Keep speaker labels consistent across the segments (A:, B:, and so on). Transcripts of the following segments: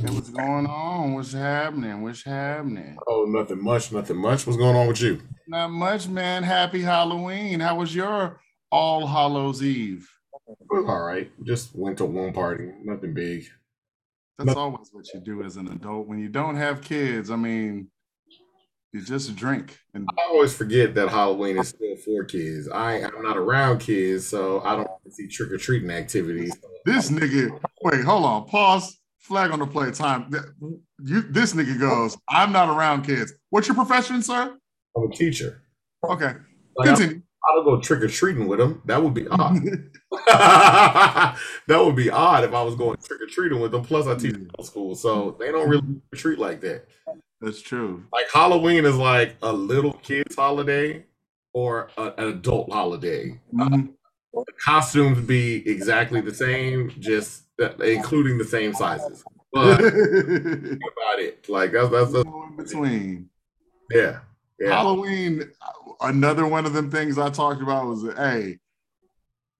A: Hey, what's going on? What's happening? What's happening?
B: Oh, nothing much, nothing much. What's going on with you?
A: Not much, man. Happy Halloween. How was your All Hallows Eve?
B: All right. Just went to one party. Nothing big.
A: That's
B: Nothing.
A: always what you do as an adult. When you don't have kids, I mean, you just drink. And
B: I always forget that Halloween is still for kids. I I'm not around kids, so I don't see trick or treating activities.
A: this nigga, wait, hold on, pause, flag on the play time. You, this nigga goes, I'm not around kids. What's your profession, sir?
B: I'm a teacher.
A: Okay,
B: Like, I,
A: continue.
B: I don't go trick or treating with them. That would be odd. that would be odd if I was going trick or treating with them. Plus, I teach middle school, so they don't really treat like that.
A: That's true.
B: Like Halloween is like a little kid's holiday or a, an adult holiday.
A: Mhm.
B: The costumes be exactly the same, just including the same sizes. But about it, like that's that's, that's
A: in between.
B: yeah, yeah.
A: Halloween, another one of them things I talked about was hey,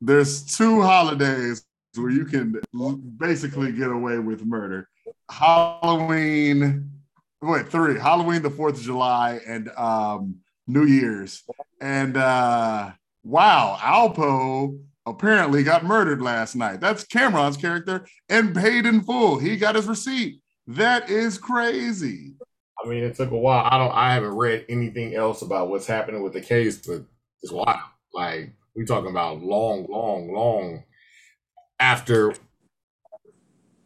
A: there's two holidays where you can basically get away with murder. Halloween, wait, three. Halloween, the Fourth of July, and um, New Year's. And uh, wow, Alpo apparently got murdered last night. That's Cam'ron's character and paid in full. He got his receipt. That is crazy.
B: I mean, it took a while. I don't. I haven't read anything else about what's happening with the case, but it's wild. Like we're talking about long, long, long after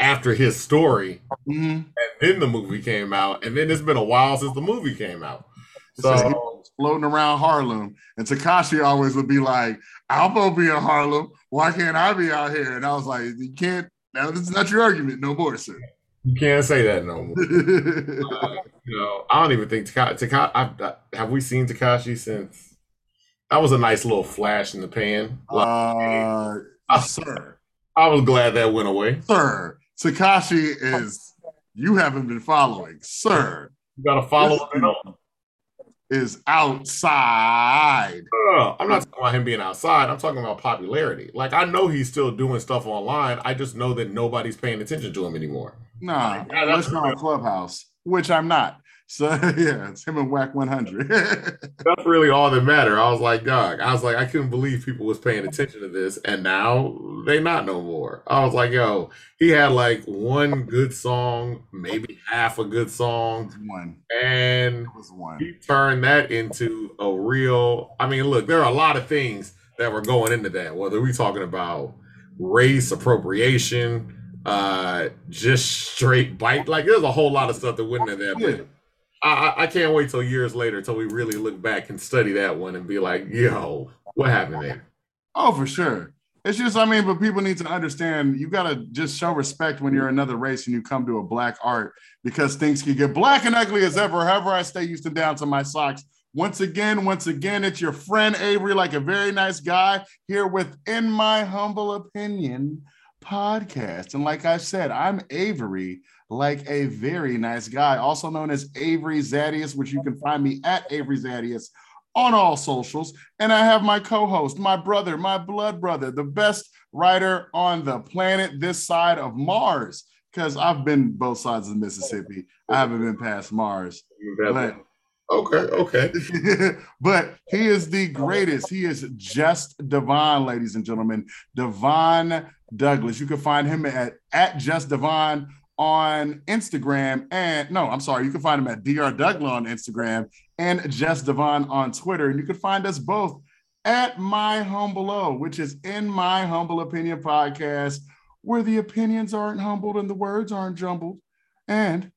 B: after his story,
A: Mhm.
B: and then the movie came out, and then it's been a while since the movie came out.
A: So floating around Harlem, and Tekashi always would be like, "Alpo be in Harlem. Why can't I be out here?" And I was like, "You can't. Now this is not your argument, no more, sir."
B: you can't say that no more. You know, I don't even think Tekashi. Taka, have we seen Tekashi since? That was a nice little flash in the pan.
A: uh, sir,
B: I was glad that went away.
A: sir, Tekashi is. You haven't been following, sir.
B: You gotta follow up.
A: Is outside.
B: I'm not talking about him being outside. I'm talking about popularity. Like I know he's still doing stuff online. I just know that nobody's paying attention to him anymore.
A: Nah,
B: Yeah, that's
A: not Clubhouse, which I'm not. So yeah, it's him and Wack 100.
B: That's really all that mattered. I was like, dog. I was like, I couldn't believe people was paying attention to this, and now they not no more. I was like, yo, he had like one good song, maybe half a good song,
A: one.
B: and
A: one.
B: he turned that into a real i mean look there are a lot of things that were going into that whether we talking about race appropriation uh just straight bite like there's a whole lot of stuff that went into that
A: Yeah.
B: I- I can't wait till years later till we really look back and study that one and be like yo what happened there
A: Oh, for sure. It's just, I mean, but people need to understand you got to just show respect when you're another race and you come to a black art because things can get black and ugly as ever. However, I stay used to down to my socks. Once again, once again, it's your friend Avery, like a very nice guy, here with In My Humble Opinion podcast. And like I said, I'm Avery, like a very nice guy, also known as Avery Zadius, which you can find me at Avery Zadius on all socials. And I have my co host, my brother, my blood brother, the best writer on the planet this side of Mars, because I've been both sides of Mississippi. I haven't been past Mars. But,
B: okay okay
A: but he is the greatest. He is just divine, ladies and gentlemen. Devon Douglas. You can find him at, at just Devon on Instagram. And no, I'm sorry, you can find him at Dr. Douglas on Instagram and Just Devon on Twitter. And you can find us both at My Humble O, which is in my humble opinion podcast, where the opinions aren't humbled and the words aren't jumbled. And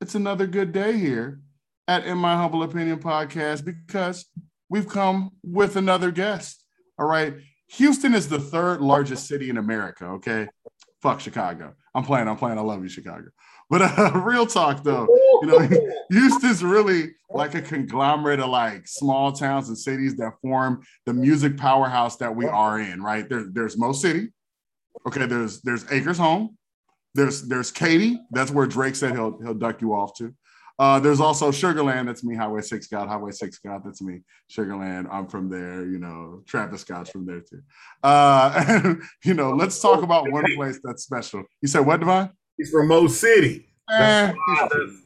A: it's another good day here at In My Humble Opinion podcast because we've come with another guest. All right. Houston is the third largest city in America. Okay. Fuck Chicago. I'm playing. I'm playing. I love you, Chicago. But uh, real talk though, you know, Houston's really like a conglomerate of like small towns and cities that form the music powerhouse that we are in, right? There, there's Mo City. Okay, there's there's Acres Home. There's there's Katy. That's where Drake said he'll he'll duck you off to. Uh, there's also Sugar Land. That's me. Highway Six God. Highway Six God. That's me. Sugar Land. I'm from there. You know, Travis Scott's from there too. Uh, and, you know, let's talk about one place that's special. You said what, Divine?
B: he's from mo city Eh,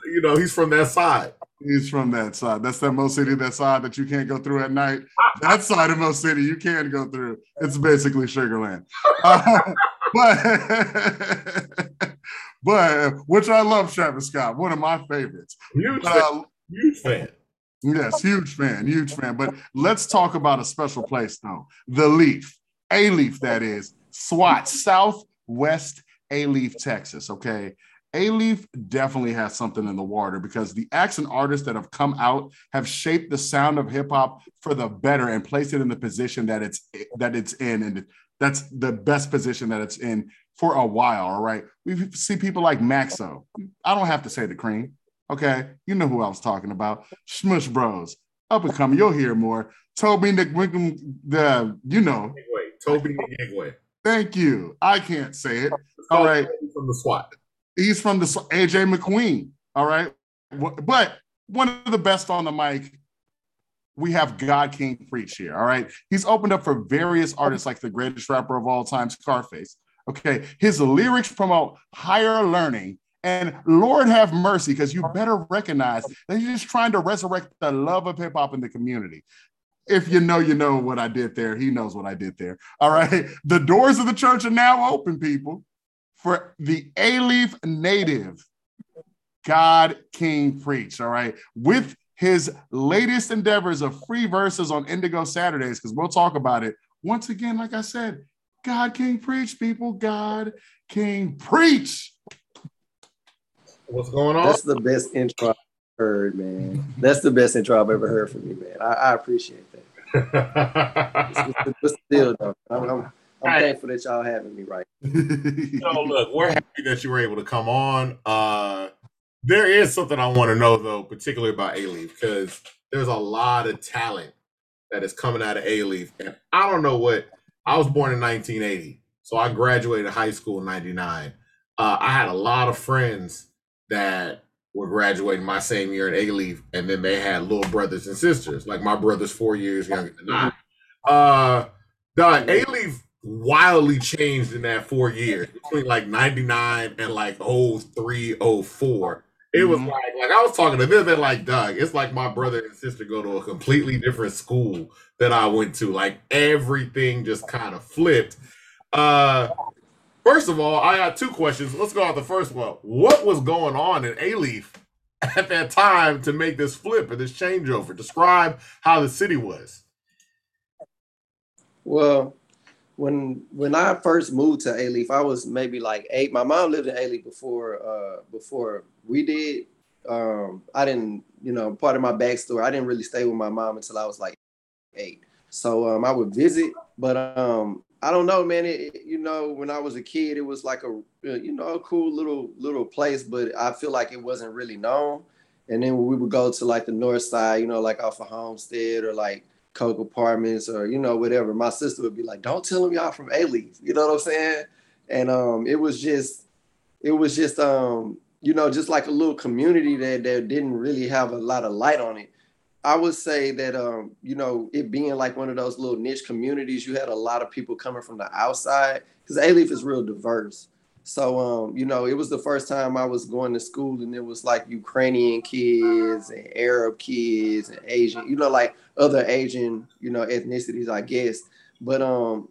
B: you know, he's from that side.
A: He's from that side. That's that Mo City, that side that you can't go through at night. That side of Mo City you can go through. It's basically Sugar Land. Uh, but but which I love Travis Scott, one of my favorites.
B: Huge, uh, huge fan.
A: Yes, huge fan, huge fan. But let's talk about a special place though. The Leaf, Alief, that is, SWAT, Southwest Alief, Texas. Okay. Alief definitely has something in the water because the acts and artists that have come out have shaped the sound of hip hop for the better and placed it in the position that it's that it's in, and that's the best position that it's in for a while. All right, we see people like Maxo. I don't have to say the Kream. Okay, you know who I was talking about. Smush Bros, up and coming. You'll hear more. Toby Nick the you know.
B: Tobe Nwigwe.
A: Thank you. I can't say it. All right.
B: From the SWAT.
A: He's from the AJ McQueen. All right. But one of the best on the mic, we have God King Preach here. All right. He's opened up for various artists like the greatest rapper of all time, Scarface. Okay. His lyrics promote higher learning and Lord have mercy, because you better recognize that he's just trying to resurrect the love of hip hop in the community. If you know, you know what I did there. He knows what I did there. All right. The doors of the church are now open, people for the Alief native God King Preach, all right, with his latest endeavors of free verses on Indigo Saturdays, because we'll talk about it. Once again, like I said, God King Preach, people, God King Preach.
B: What's going on?
C: That's the best intro I've heard, man. That's the best intro I've ever heard from you, man. I, I appreciate that. What's the deal, though? I'm, I'm, I'm right. thankful that y'all having me right.
B: no, look, we're happy that you were able to come on. Uh there is something I want to know though, particularly about Alief, because there's a lot of talent that is coming out of Alief, And I don't know what I was born in 1980. So I graduated high school in 99. Uh, I had a lot of friends that were graduating my same year in Alief, and then they had little brothers and sisters. Like my brother's four years younger than I. Uh, the Alief wildly changed in that four years between like 99 and like 03 04 it was mm-hmm. like like i was talking to them they're like doug it's like my brother and sister go to a completely different school that i went to like everything just kind of flipped uh first of all i got two questions let's go out the first one what was going on in Alief at that time to make this flip or this changeover describe how the city was
C: well when when I first moved to Alief, I was maybe like eight. My mom lived in Alief before uh, before we did. Um, I didn't, you know, part of my backstory. I didn't really stay with my mom until I was like eight. So um, I would visit, but um, I don't know, man. It, you know, when I was a kid, it was like a uh, you know a cool little little place, but I feel like it wasn't really known. And then we would go to like the north side, you know, like off of Homestead or like Coke Apartments or you know whatever. My sister would be like, "Don't tell them y'all from Alief," you know what I'm saying? And um, it was just, it was just um, you know, just like a little community that that didn't really have a lot of light on it. I would say that um, you know, it being like one of those little niche communities, you had a lot of people coming from the outside because Alief is real diverse. So um, you know, it was the first time I was going to school and it was like Ukrainian kids and Arab kids and Asian, you know, like other Asian, you know, ethnicities, I guess. But um,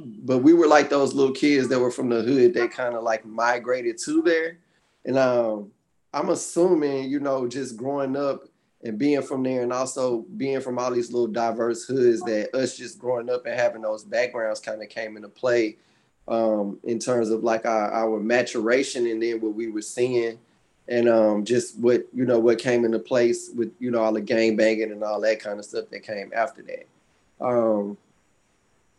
C: but we were like those little kids that were from the hood that kind of like migrated to there. And um, I'm assuming, you know, just growing up and being from there and also being from all these little diverse hoods that us just growing up and having those backgrounds kind of came into play um, in terms of like our, our maturation and then what we were seeing and um, just what you know what came into place with you know all the gang banging and all that kind of stuff that came after that. Um,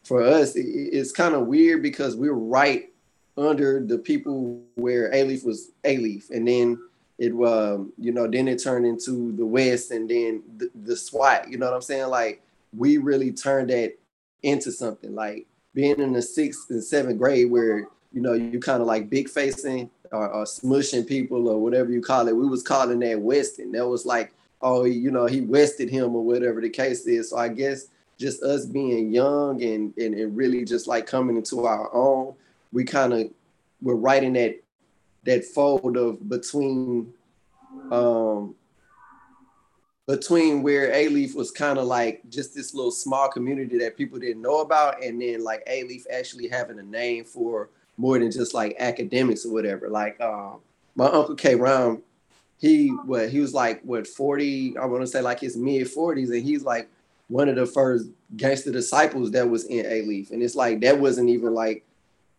C: for us, it, it's kind of weird because we're right under the people where Alief was Alief and then it um, you know then it turned into the West, and then the, the SWAT. You know what I'm saying? Like we really turned that into something like being in the sixth and seventh grade where you know you kind of like big facing or, or, smushing people or whatever you call it. We was calling that westing. That was like, oh, you know, he wested him or whatever the case is. So I guess just us being young and and, and really just like coming into our own, we kind of were in that that fold of between um between where Alief was kind of like just this little small community that people didn't know about, and then like Alief actually having a name for more than just like academics or whatever. Like um, my uncle K. Ron, he what he was like what forty? I want to say like his mid forties, and he's like one of the first gangster disciples that was in Alief, and it's like that wasn't even like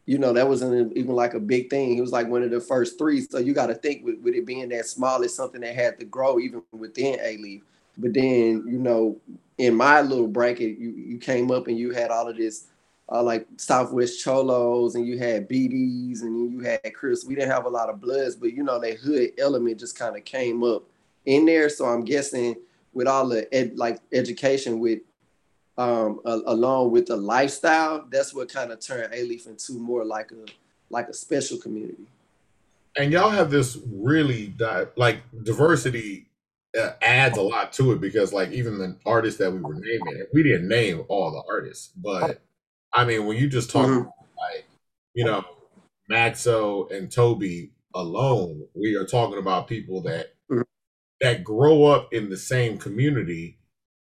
C: you know, that wasn't even like a big thing. He was like one of the first three. So you got to think with, with it being that small, it's something that had to grow even within Alief. But then, you know, in my little bracket, you, you came up and you had all of this, uh, like Southwest Cholos, and you had BDs, and you had Crips. We didn't have a lot of Bloods, but you know, that hood element just kind of came up in there. So I'm guessing with all the ed, like education with um, a, along with the lifestyle, that's what kind of turned Alief into more like a like a special community.
B: And y'all have this really di- like diversity uh, adds a lot to it because like even the artists that we were naming, we didn't name all the artists, but I mean when you just talk mm-hmm. like you know Maxo and Tobe alone, we are talking about people that mm-hmm. that grow up in the same community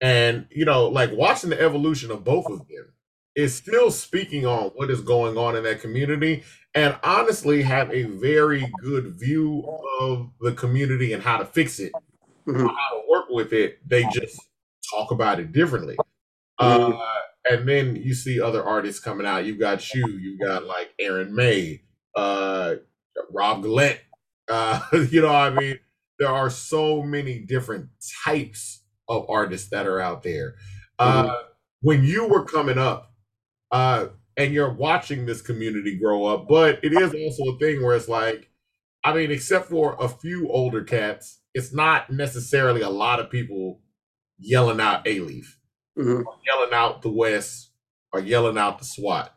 B: and, you know, like watching the evolution of both of them is still speaking on what is going on in that community and honestly have a very good view of the community and how to fix it, mm-hmm. how to work with it. They just talk about it differently. Mm-hmm. Uh, and then you see other artists coming out. You got Shu, you got like Aaron May, uh, Rob Gullatte. Uh, you know, I mean, there are so many different types of artists that are out there. Mm-hmm. Uh, when you were coming up, uh, and you're watching this community grow up, but it is also a thing where it's like, I mean, except for a few older cats, it's not necessarily a lot of people yelling out Alief, mm-hmm. yelling out the West, or yelling out the SWAT.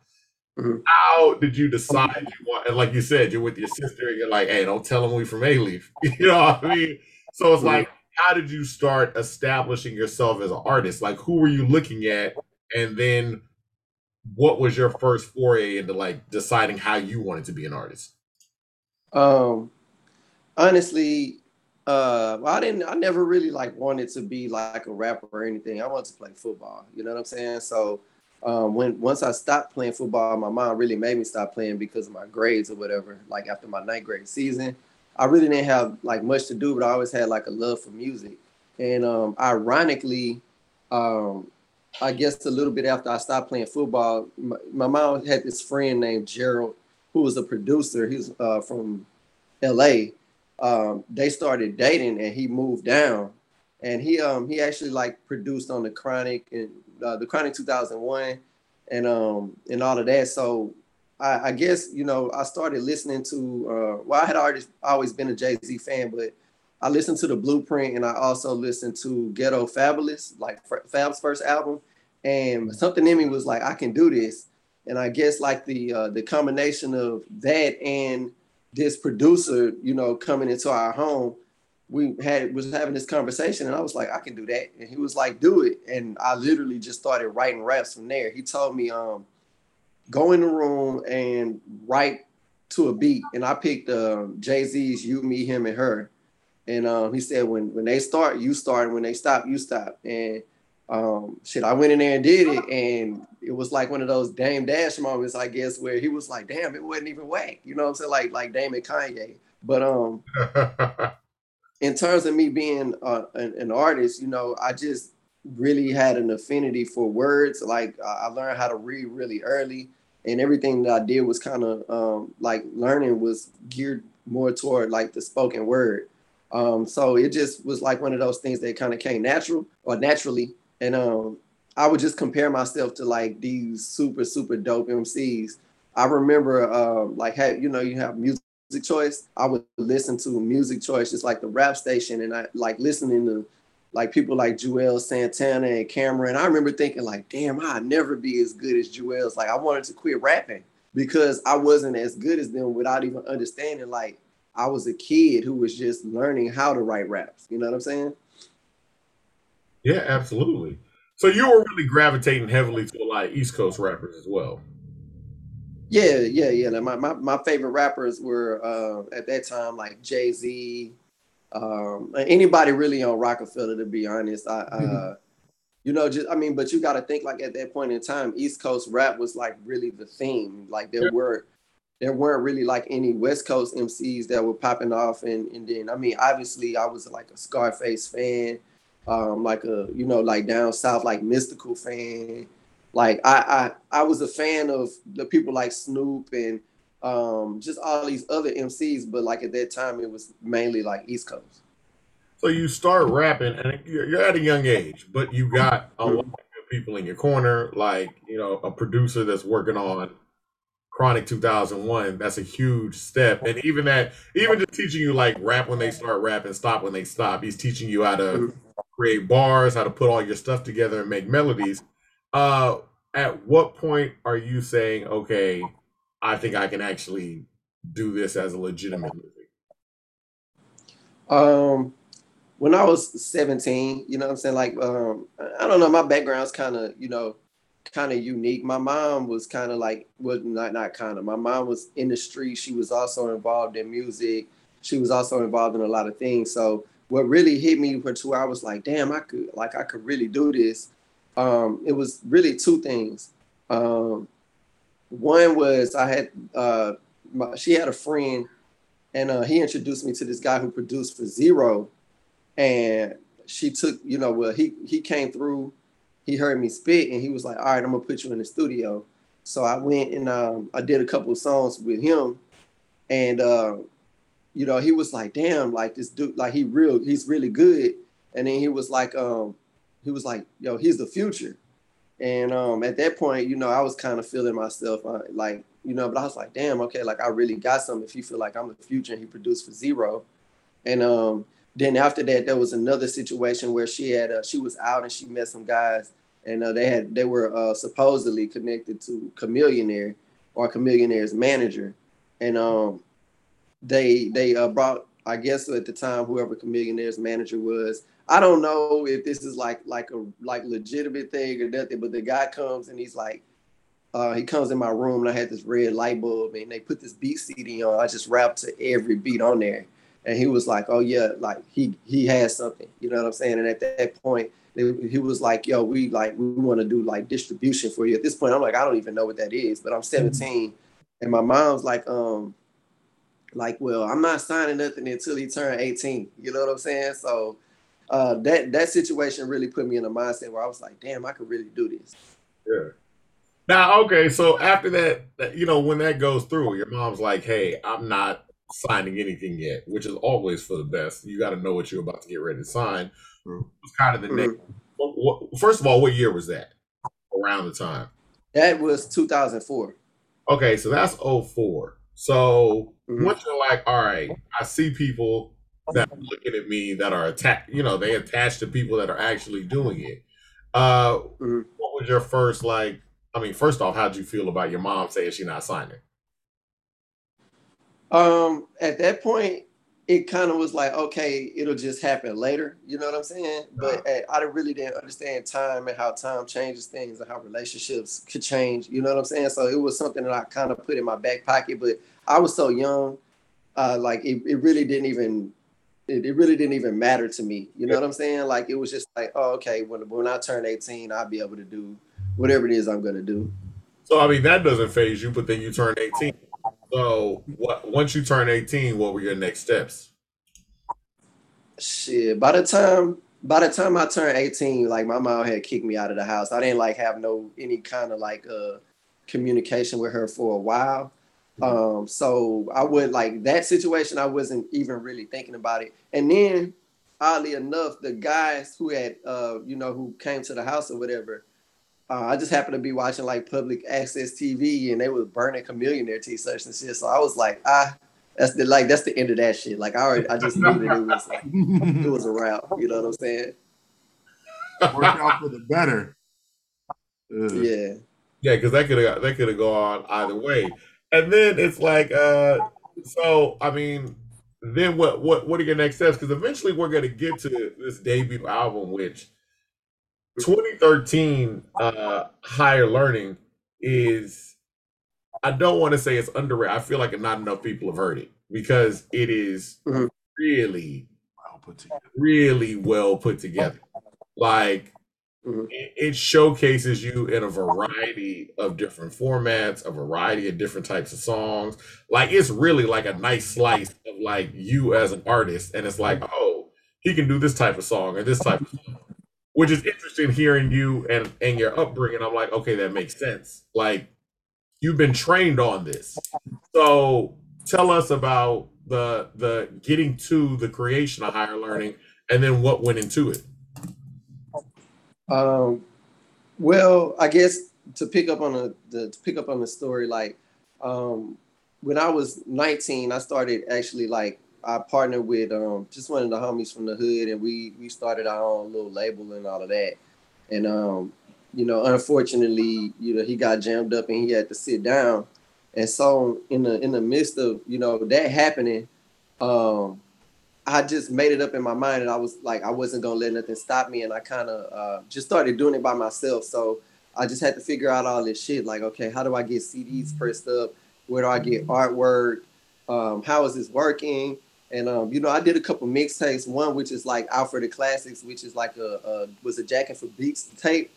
B: Mm-hmm. How did you decide you want? And like you said, you're with your sister, and you're like, "Hey, don't tell them we from Alief." You know what I mean? So it's mm-hmm. like how did you start establishing yourself as an artist? Like, who were you looking at, and then what was your first foray into like deciding how you wanted to be an artist?
C: Um, honestly, uh, I didn't. I never really like wanted to be like a rapper or anything. I wanted to play football. You know what I'm saying? So. Um, when once I stopped playing football, my mom really made me stop playing because of my grades or whatever. Like after my ninth grade season, I really didn't have like much to do, but I always had like a love for music. And um, ironically, um, I guess a little bit after I stopped playing football, my, my, mom had this friend named Gerald, who was a producer. He's uh, from L.A. Um, they started dating, and he moved down, and he um he actually like produced on the Chronic and uh, the Chronic 2001, and um and all of that. So I, I, guess you know I started listening to. Uh, well, I had already always been a Jay Z fan, but I listened to the Blueprint, and I also listened to Ghetto Fabolous, like Fab's first album. And something in me was like, I can do this. And I guess like the uh, the combination of that and this producer, you know, coming into our home, we had was having this conversation, and I was like, I can do that. And he was like, Do it. And I literally just started writing raps from there. He told me, um, go in the room and write to a beat. And I picked um, Jay Z's "You, Me, Him, and Her," and um, he said, "When when they start, you start. And when they stop, you stop." And um, shit, I went in there and did it, and it was like one of those Dame Dash moments, I guess, where he was like, "Damn, it wasn't even whack," you know what I'm saying? Like like Dame and Kanye. But um, in terms of me being uh, an, an artist, you know, I just really had an affinity for words. Like I learned how to read really early and everything that I did was kind of um, like learning was geared more toward like the spoken word. Um, so it just was like one of those things that kind of came natural or naturally. And um, I would just compare myself to like these super, super dope MCs. I remember um, like, hey, you know, you have music choice. I would listen to music choice, just like the rap station. And I like listening to like people like Juelz Santana and Cam'ron. I remember thinking like, damn, I'd never be as good as Juelz. Like I wanted to quit rapping because I wasn't as good as them without even understanding like I was a kid who was just learning how to write raps. You know what I'm saying?
B: Yeah, absolutely. So you were really gravitating heavily to a lot of East Coast rappers as well.
C: Yeah, yeah, yeah. Like my, my, my favorite rappers were uh, at that time like Jay Z, um, anybody really on Roc-A-Fella. To be honest, I, uh, mm-hmm. you know, just I mean, but you got to think like at that point in time, East Coast rap was like really the theme. Like there yeah. were there weren't really like any West Coast MCs that were popping off, and and then I mean, obviously, I was like a Scarface fan, um, like a you know like down south like Mystikal fan like I, I I was a fan of the people like Snoop and um, just all these other MCs, but like at that time it was mainly like East Coast.
B: So you start rapping, and you're at a young age, but you got a lot of people in your corner, like you know a producer that's working on Chronic 2001. That's a huge step, and even that, even just teaching you like rap when they start rapping, stop when they stop. He's teaching you how to create bars, how to put all your stuff together and make melodies uh, at what point are you saying, okay, I think I can actually do this as a legitimate living?
C: Um, when I was 17, you know what I'm saying? Like, um, I don't know, my background's kind of, you know, kind of unique. My mom was kind of like, well, not not kind of. My mom was in the street. She was also involved in music. She was also involved in a lot of things. So what really hit me for two hours, like, damn, I could, like, I could really do this um, it was really two things. Um, one was I had uh, my, she had a friend, and uh, he introduced me to this guy who produced for Z-Ro, and she took you know well he he came through, he heard me spit, and he was like, all right, I'm gonna put you in the studio. So I went and um, I did a couple of songs with him, and uh, you know he was like, damn, like this dude, like he real, he's really good. And then he was like, um, he was like, yo, he's the future. And um, at that point, you know, I was kind of feeling myself uh, like, you know, but I was like, damn, okay, like I really got something. If you feel like I'm the future, and he produced for Z-Ro. And um, then after that, there was another situation where she had uh, she was out and she met some guys, and uh, they had they were uh, supposedly connected to Chamillionaire or Chamillionaire's manager, and um, they they uh, brought I guess at the time whoever Chamillionaire's manager was I don't know if this is like like a like legitimate thing or nothing, but the guy comes and he's like, uh, he comes in my room and I had this red light bulb and they put this beat CD on. I just rapped to every beat on there, and he was like, "Oh yeah, like he he has something," you know what I'm saying? And at that point, he was like, "Yo, we like we want to do like distribution for you." At this point, I'm like, I don't even know what that is, but I'm 17, and my mom's like, um, like, well, I'm not signing nothing until he turned 18. You know what I'm saying? So uh, that that situation really put me in a mindset where I was like, damn, I could really do this.
B: Yeah. Now, okay, so after that, you know, when that goes through, your mom's like, "Hey, I'm not signing anything yet," which is always for the best. You got to know what you're about to get ready to sign. It's kind of the mm-hmm. next. What, what, first of all, what year was that? Around the time.
C: That was 2004.
B: Okay, so that's 04. So mm-hmm. once you're like, all right, I see people that are looking at me that are attached, you know, they attach to people that are actually doing it. Uh, mm-hmm. What was your first like? I mean, first off, how'd you feel about your mom saying she's not signing?
C: Um, at that point, it kind of was like, okay, it'll just happen later. You know what I'm saying? But uh, I really didn't understand time and how time changes things and how relationships could change. You know what I'm saying? So it was something that I kind of put in my back pocket. But I was so young, uh, like it, it really didn't even it, it, really didn't even matter to me. You know yeah. what I'm saying? Like it was just like, oh, okay, when when I turn 18, I'll be able to do whatever it is I'm gonna do.
B: So I mean that doesn't phase you, but then you turn 18. So what once you turn 18, what were your next steps?
C: Shit. By the time by the time I turned 18, like my mom had kicked me out of the house. I didn't like have no any kind of like uh communication with her for a while. Um, so I would like that situation. I wasn't even really thinking about it. And then, oddly enough, the guys who had, uh, you know, who came to the house or whatever, uh, I just happened to be watching like public access TV, and they were burning Chamillionaire t-shirts and shit. So I was like, ah, that's the like that's the end of that shit. Like I already, I just knew that it was like it was a route. You know what I'm saying?
A: Work out for the better.
C: Ugh. Yeah.
B: Yeah, because that could have that could have gone either way and then it's like, uh, so I mean, then what? What? What are your next steps? Because eventually we're gonna get to this debut album, which 2013 uh, Higher Learning is I don't want to say it's underrated. I feel like not enough people have heard it because it is
C: Mhm.
B: really,
A: Well put together.
B: really well put together. Like
C: Mhm.
B: it, it showcases you in a variety of different formats, a variety of different types of songs. Like it's really like a nice slice of like you as an artist, and it's like, oh, he can do this type of song or this type of song. Which is interesting hearing you and and your upbringing. I'm like, okay, that makes sense. Like you've been trained on this. So tell us about the the getting to the creation of higher learning and then what went into it.
C: Um, well, I guess to pick up on the, the to pick up on the story, like um, when I was 19, I started actually like I partnered with um, just one of the homies from the hood, and we we started our own little label and all of that. And um, you know, unfortunately, you know, he got jammed up and he had to sit down. And so in the in the midst of you know that happening, um, I just made it up in my mind, and I was like, I wasn't gonna let nothing stop me, and I kind of uh, just started doing it by myself. So I just had to figure out all this shit. Like, okay, how do I get CDs pressed up? Where do I get artwork? Um, how is this working? And um, you know, I did a couple mixtapes. One which is like out for the classics, which is like a, a was a jacket for beats tape.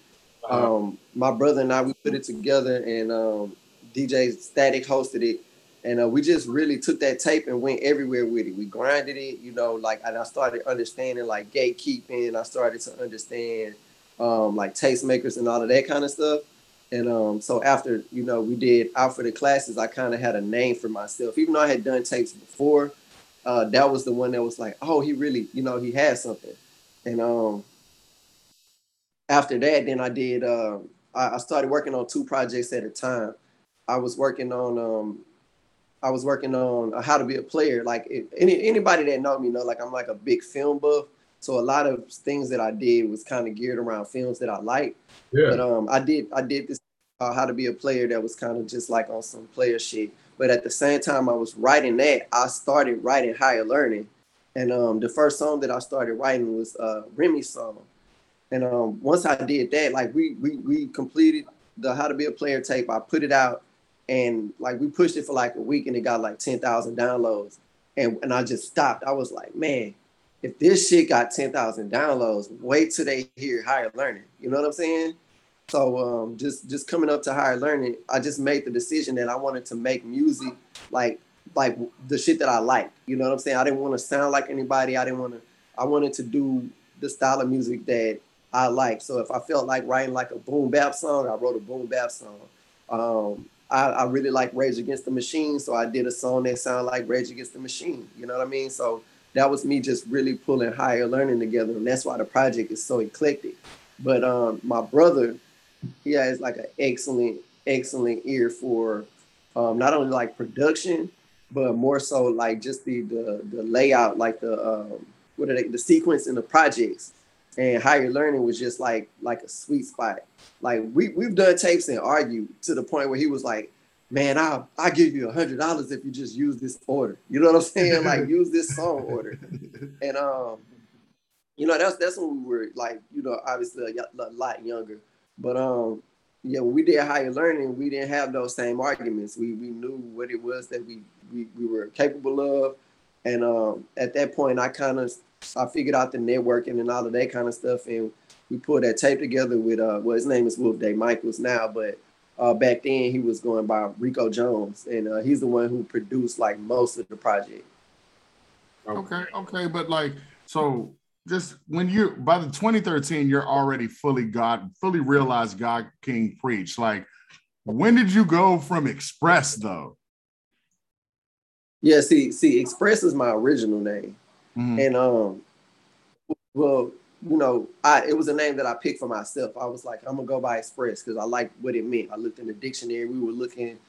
C: Um, my brother and I we put it together, and um, DJ Static hosted it and uh, we just really took that tape and went everywhere with it. We grinded it, you know, like and I started understanding like gatekeeping. I started to understand um, like tastemakers and all of that kind of stuff. And um, so after you know we did out for the classes, I kind of had a name for myself. Even though I had done tapes before, uh, that was the one that was like, oh, he really, you know, he had something. And um, after that, then I did. Um, I, I started working on two projects at a time. I was working on um, I was working on uh, how to be a player. Like if, any anybody that know me know, like I'm like a big film buff. So a lot of things that I did was kind of geared around films that I like.
B: Yeah.
C: But um, I did I did this uh, how to be a player that was kind of just like on some player shit. But at the same time, I was writing that. I started writing higher learning, and um, the first song that I started writing was uh, Remy's song. And um, once I did that, like we we we completed the how to be a player tape. I put it out, and like we pushed it for like a week, and it got like ten thousand downloads. And and I just stopped. I was like, man, if this shit got ten thousand downloads, wait till they hear higher learning. You know what I'm saying? So um, just just coming up to higher learning, I just made the decision that I wanted to make music like like the shit that I like. You know what I'm saying? I didn't want to sound like anybody. I didn't want to. I wanted to do the style of music that I like. So if I felt like writing like a boom bap song, I wrote a boom bap song. Um, I, I really like Rage Against the Machine, so I did a song that sounded like Rage Against the Machine. You know what I mean? So that was me just really pulling higher learning together, and that's why the project is so eclectic. But um, my brother, he has like an excellent, excellent ear for um, not only like production, but more so like just the the, the layout, like the um, what are they, the sequence in the projects. And higher learning was just like like a sweet spot. Like we we've done tapes and argued to the point where he was like, "Man, I'll I'll give you a hundred dollars if you just use this order." You know what I'm saying? like use this song order. And um, you know that's that's when we were like, you know, obviously a lot younger. But um, yeah, when we did higher learning, we didn't have those same arguments. We we knew what it was that we we, we were capable of, and um, at that point, I kind of I figured out the networking and all of that kind of stuff, and we put that tape together with uh, well, his name is Wolf Day Michaels now, but uh, back then he was going by Rico Jones, and uh, he's the one who produced like most of the project.
A: Okay, okay, but like so just when you by the 2013 you're already fully God fully realized God King preach like when did you go from Express though?
C: Yeah, see, see, Express is my original name.
A: Mhm.
C: And um, well, you know, I it was a name that I picked for myself. I was like, I'm gonna go by Express because I liked what it meant. I looked in the dictionary. We were looking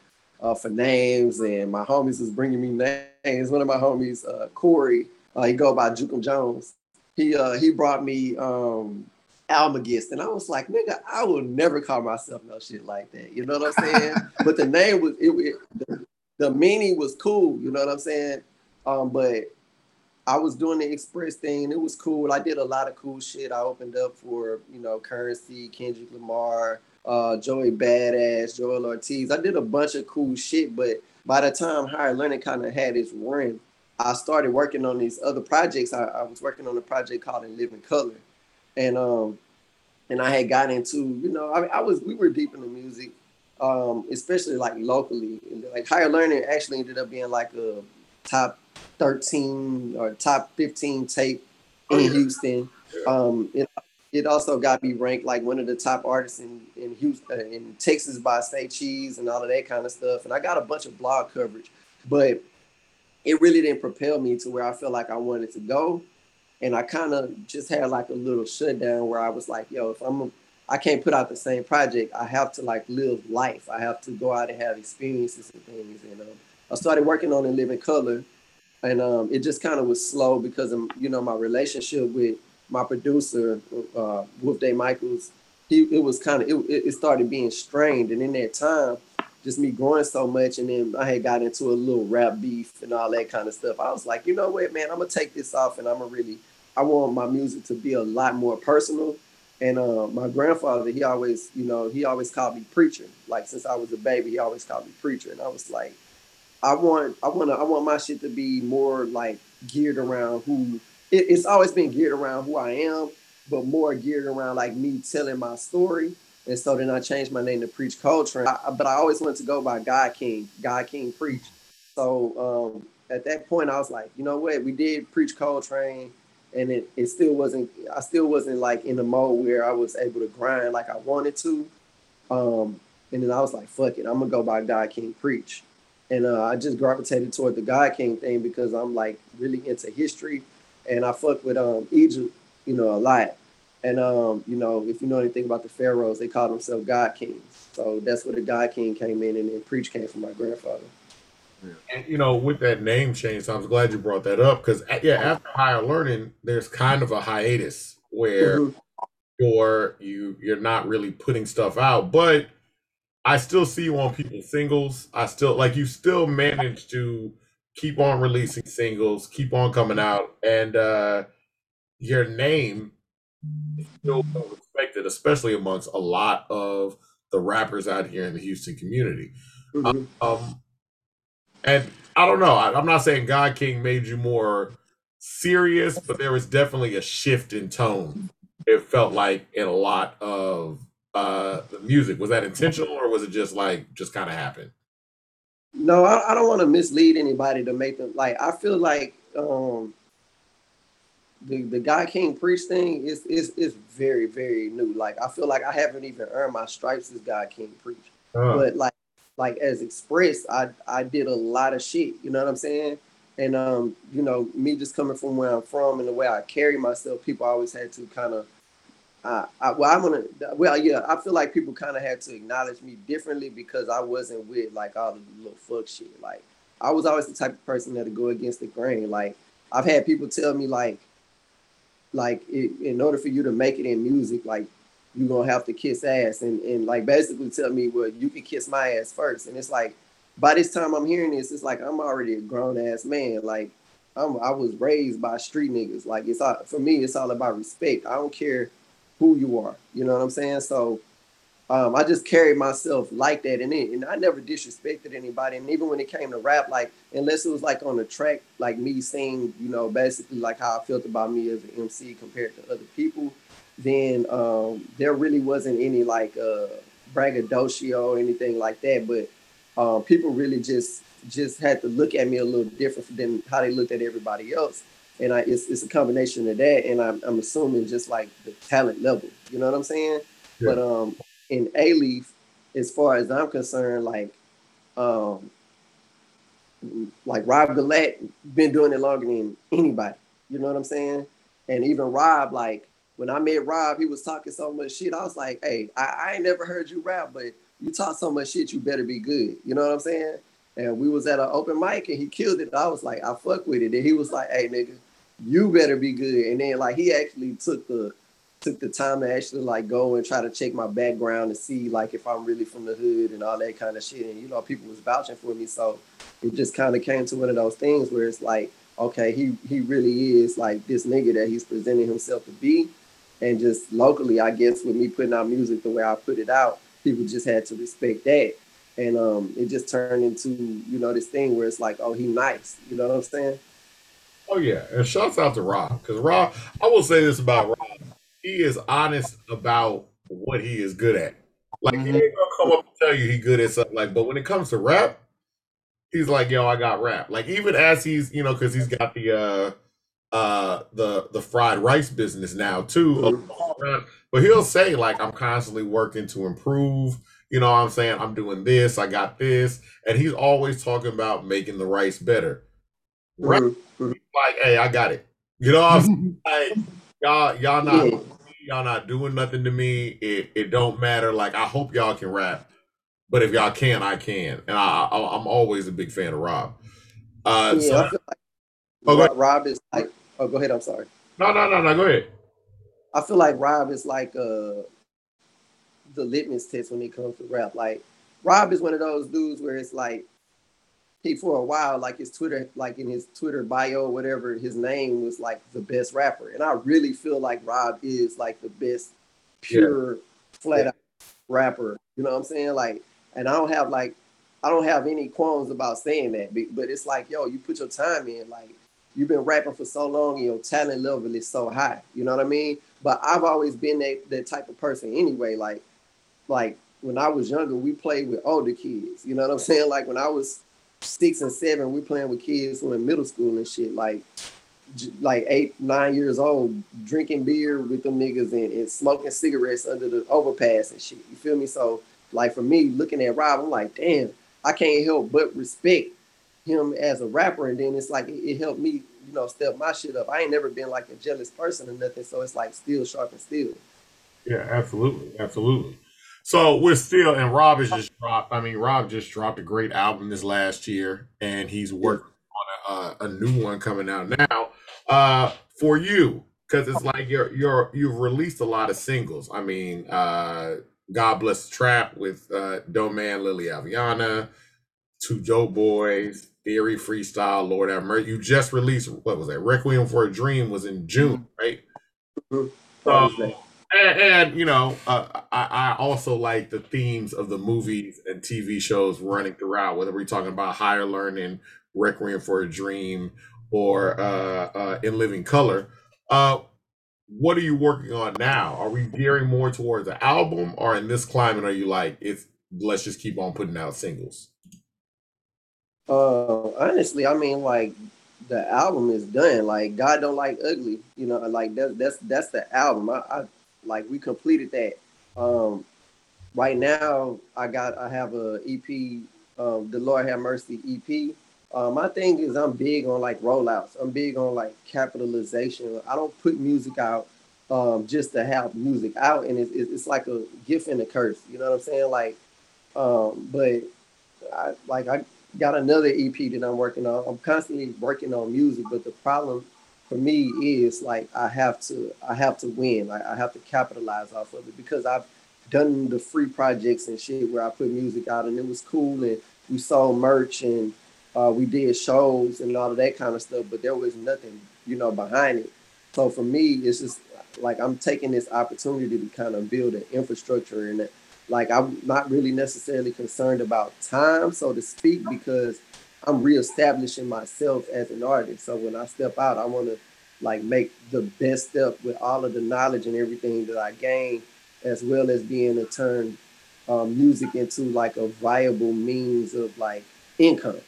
C: uh, for names, and my homies was bringing me names. One of my homies, uh, Corey, uh, he go by Jukum Jones. He uh, he brought me um, Almagest, and I was like, nigga, I will never call myself no shit like that. You know what I'm saying? but the name was it, it the, the meaning was cool. You know what I'm saying? Um, but I was doing the express thing and it was cool. I did a lot of cool shit. I opened up for, you know, Currency, Kendrick Lamar, uh, Joey Badass, Joel Ortiz. I did a bunch of cool shit, but by the time higher learning kind of had its run, I started working on these other projects. I, I was working on a project called In Living Color, and um, and I had got into, you know, I, I was we were deep in the music, um, especially like locally. Like higher learning actually ended up being like a top 13 or top 15 tape in Houston. Um, it, it also got me ranked like one of the top artists in in Houston, uh, in Texas by Say Cheese and all of that kind of stuff. And I got a bunch of blog coverage, but it really didn't propel me to where I felt like I wanted to go. And I kind of just had like a little shutdown where I was like, yo, if I'm, a, I can't put out the same project. I have to like live life. I have to go out and have experiences and things. And um, I started working on In Living Color, and um, it just kind of was slow because of you know my relationship with my producer, uh, Wolf Day Michaels, he it was kind of it, it started being strained, and in that time, just me growing so much, and then I had got into a little rap beef and all that kind of stuff. I was like, you know what, man, I'm gonna take this off, and I'm gonna really, I want my music to be a lot more personal. And uh, my grandfather, he always, you know, he always called me preacher. Like since I was a baby, he always called me preacher, and I was like, I want, I want, I want my shit to be more like geared around who it, it's always been geared around who I am, but more geared around like me telling my story. And so then I changed my name to Preach Coltrane. I, but I always wanted to go by God King, God King Preach. So um, at that point, I was like, you know what? We did Preach Coltrane, and it, it still wasn't. I still wasn't like in the mode where I was able to grind like I wanted to. Um, and then I was like, fuck it, I'm gonna go by God King Preach. And uh, I just gravitated toward the God King thing because I'm like really into history and I fuck with um Egypt, you know, a lot. And um, you know, if you know anything about the pharaohs, they call themselves God kings. So that's where the God King came in, and then preach came from my grandfather.
B: And you know, with that name change, I was glad you brought that up because yeah, after higher learning, there's kind of a hiatus where mm-hmm. you're you you're not really putting stuff out, but I still see you on people's singles. I still like you still manage to keep on releasing singles, keep on coming out, and uh, your name is still well respected, especially amongst a lot of the rappers out here in the Houston community. Mm-hmm. Um, and I don't know. I, am not saying God King made you more serious, but there was definitely a shift in tone. It felt like in a lot of uh, the music. Was that intentional, or was it just like just kind of happened?
C: No, I, I don't want to mislead anybody to make them like. I feel like um, the the God King Preach thing is is is very very new. Like I feel like I haven't even earned my stripes as God King Preach. Uh-huh. But like like as expressed, I I did a lot of shit. You know what I'm saying? And um, you know, me just coming from where I'm from and the way I carry myself, people always had to kind of I, I, well, I'm gonna. Well, yeah, I feel like people kind of had to acknowledge me differently because I wasn't with like all the little fuck shit. Like, I was always the type of person that'd go against the grain. Like, I've had people tell me like, like it, in order for you to make it in music, like you're gonna have to kiss ass, and and like basically tell me, well, you can kiss my ass first. And it's like, by this time I'm hearing this, it's like I'm already a grown ass man. Like, I'm I was raised by street niggas. Like, it's all for me. It's all about respect. I don't care who you are. You know what I'm saying? So um, I just carried myself like that, and it, and I never disrespected anybody. And even when it came to rap, like unless it was like on the track, like me saying, you know, basically like how I felt about me as an MC compared to other people, then um, there really wasn't any like uh, braggadocio or anything like that. But um, people really just just had to look at me a little different than how they looked at everybody else and I it's, it's a combination of that, and I'm, I'm assuming just like the talent level. You know what I'm saying? Yeah. But um, in Alief, as far as I'm concerned, like um, like Rob Gullatte been doing it longer than anybody. You know what I'm saying? And even Rob, like when I met Rob, he was talking so much shit. I was like, hey, I, I ain't never heard you rap, but you talk so much shit, you better be good. You know what I'm saying? And we was at an open mic and he killed it. I was like, I fuck with it. And he was like, hey nigga, you better be good. And then like he actually took the took the time to actually like go and try to check my background to see like if I'm really from the hood and all that kind of shit. And you know, people was vouching for me. So it just kind of came to one of those things where it's like, okay, he he really is like this nigga that he's presenting himself to be. And just locally, I guess with me putting out music the way I put it out, people just had to respect that. And um, it just turned into, you know, this thing where it's like, oh, he nice. You know what I'm saying?
B: Oh yeah, and shouts out to Rob because Rob. I will say this about Rob: he is honest about what he is good at. Like mm-hmm. he ain't gonna come up and tell you he good at something. Like, but when it comes to rap, he's like, "Yo, I got rap." Like even as he's, you know, because he's got the uh uh the the fried rice business now too. Mm-hmm. But he'll say like, "I'm constantly working to improve." You know what I'm saying? I'm doing this. I got this, and he's always talking about making the rice better. Right? Mm-hmm like, hey, I got it. You know what I'm like, y'all, y'all not yeah. y'all not doing nothing to me. It it don't matter. Like, I hope y'all can rap. But if y'all can, I can. And I, I am always a big fan of Rob. Uh yeah, so, I feel
C: like oh, Rob is like oh go ahead, I'm sorry.
B: No, no, no, no, go ahead.
C: I feel like Rob is like uh the litmus test when it comes to rap. Like Rob is one of those dudes where it's like he for a while, like his Twitter, like in his Twitter bio, whatever, his name was like the best rapper. And I really feel like Rob is like the best pure yeah. flat out rapper. You know what I'm saying? Like, and I don't have like I don't have any qualms about saying that, but it's like, yo, you put your time in, like you've been rapping for so long and your talent level is so high. You know what I mean? But I've always been that, that type of person anyway. Like, like when I was younger, we played with older kids. You know what I'm saying? Like when I was six and seven, we're playing with kids who in middle school and shit, like like eight, nine years old, drinking beer with them niggas and, and smoking cigarettes under the overpass and shit. You feel me? So like for me, looking at Rob, I'm like, damn, I can't help but respect him as a rapper. And then it's like it, it helped me, you know, step my shit up. I ain't never been like a jealous person or nothing. So it's like still sharp and still.
B: Yeah, absolutely, absolutely. So we're still, and Rob has just dropped. I mean, Rob just dropped a great album this last year, and he's working on a, a, a new one coming out now. Uh, for you, because it's like you're you're you've released a lot of singles. I mean, uh, God bless the trap with uh, Man, Lily Aviana, Two Dope Boys, Theory Freestyle, Lord have mercy. You just released what was that? Requiem for a Dream was in June, right? Mm-hmm. So, and, you know, uh, I, I, also like the themes of the movies and TV shows running throughout, whether we're talking about higher learning, Requiem for a Dream, or uh, uh, In Living Color. Uh, what are you working on now? Are we gearing more towards the album, or in this climate, are you like, it's let's just keep on putting out singles?
C: Uh, honestly, I mean, like the album is done. Like God don't like ugly, you know. Like that's that's that's the album. I, I like we completed that. Um, right now, I got I have a EP, um, the Lord Have Mercy EP. Uh, my thing is I'm big on like rollouts. I'm big on like capitalization. I don't put music out um, just to have music out, and it's, it's like a gift and a curse. You know what I'm saying? Like, um, but I like I got another EP that I'm working on. I'm constantly working on music, but the problem for me is like I have to I have to win. Like I have to capitalize off of it because I've done the free projects and shit where I put music out and it was cool and we sold merch and uh, we did shows and all of that kind of stuff, but there was nothing, you know, behind it. So for me, it's just like I'm taking this opportunity to kind of build an infrastructure and like I'm not really necessarily concerned about time, so to speak, because I'm reestablishing myself as an artist. So when I step out, I want to like make the best step with all of the knowledge and everything that I gain, as well as being to turn um, music into like a viable means of like income.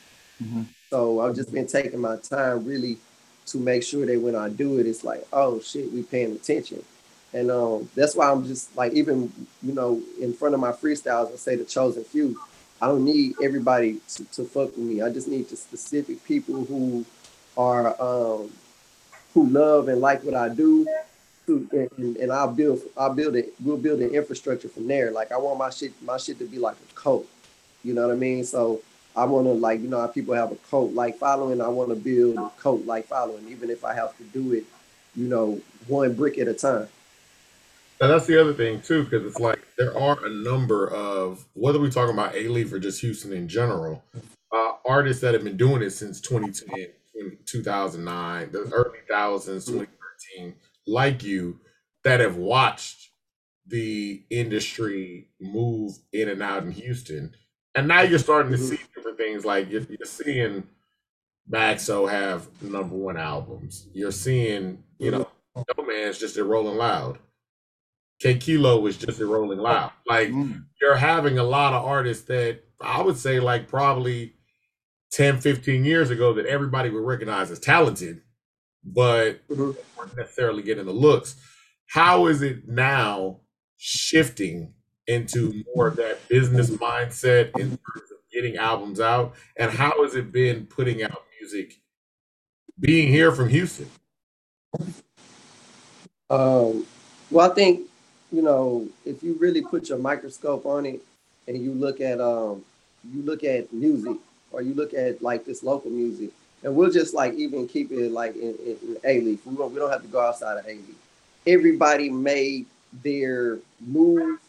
C: Mm-hmm. So I've just been taking my time really to make sure that when I do it, it's like, oh shit, we paying attention. And um, that's why I'm just like, even, you know, in front of my freestyles, I say the chosen few. I don't need everybody to, to fuck with me. I just need the specific people who are um, who love and like what I do. And, and I'll build I'll build it we'll build an infrastructure from there. Like I want my shit my shit to be like a cult. You know what I mean? So I want to like you know how people have a cult like following. I want to build a cult like following, even if I have to do it, you know, one brick at a time.
B: And that's the other thing too, because it's like there are a number of whether we're talking about Alief or just Houston in general, uh, artists that have been doing it since 2010, 2009, the early thousands, 2013, like you, that have watched the industry move in and out in Houston. And now you're starting to
C: Mhm.
B: see different things like you're, you're seeing Maxo have number one albums. You're seeing, you know, No Man's just a Rolling Loud. K Kilo was just a Rolling Loud. Like
A: Mm.
B: you're having a lot of artists that I would say like probably 10, 15 years ago that everybody would recognize as talented, but
C: Mhm.
B: weren't necessarily getting the looks. How is it now shifting into more of that business mindset in terms of getting albums out? And how has it been putting out music being here from Houston?
C: Um, well, I think you know if you really put your microscope on it and you look at um, you look at music or you look at like this local music, and we'll just like even keep it like in, in, in Alief. We don't we don't have to go outside of Alief. Everybody made their move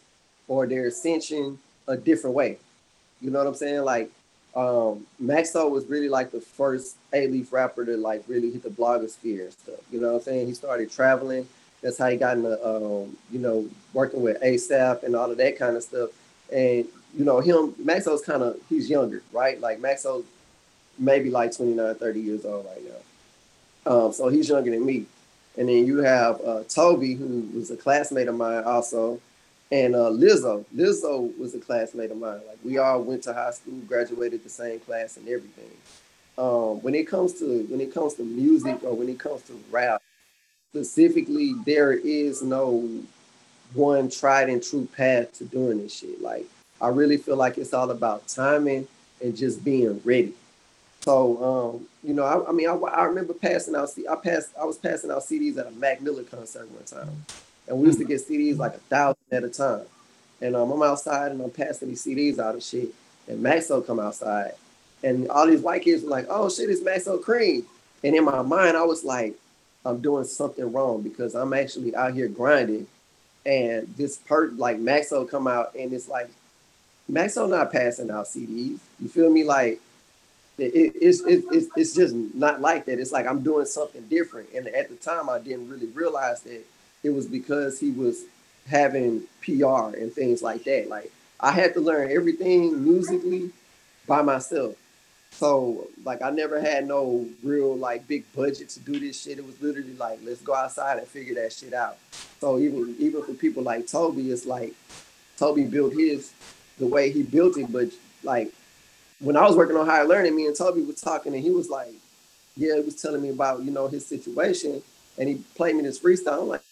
C: or their ascension a different way. You know what I'm saying? Like um Maxo was really like the first Alief rapper to like really hit the blogosphere and stuff. You know what I'm saying? He started traveling. That's how he got into um, you know, working with ASAP and all of that kind of stuff. And you know, him Maxo's kind of he's younger, right? Like Maxo's maybe like 29, 30 years old right now. Um, so he's younger than me. And then you have uh, Tobe, who was a classmate of mine also, and uh, Lizzo. Lizzo was a classmate of mine. Like we all went to high school, graduated the same class, and everything. Um, when it comes to when it comes to music or when it comes to rap, specifically, there is no one tried and true path to doing this shit. Like I really feel like it's all about timing and just being ready. So, um, you know, I, I mean, I, I remember passing out. I passed. I was passing out CDs at a Mac Miller concert one time, and we used to get CDs like a thousand at a time. And um, I'm outside and I'm passing these CDs out and shit. And Maxo come outside, and all these white kids were like, "Oh shit, it's Maxo Kream." And in my mind, I was like, "I'm doing something wrong because I'm actually out here grinding." And this part, like Maxo come out, and it's like, Maxo not passing out CDs. You feel me? Like it, it's, it, it's it's just not like that. It's like I'm doing something different. And at the time, I didn't really realize that it was because he was having PR and things like that. Like I had to learn everything musically by myself. So like I never had no real like big budget to do this shit. It was literally like let's go outside and figure that shit out. So even even for people like Tobe, it's like Tobe built his the way he built it, but like when I was working on higher learning, me and Tobe was talking, and he was like, "Yeah," he was telling me about you know his situation, and he played me this freestyle. I'm like,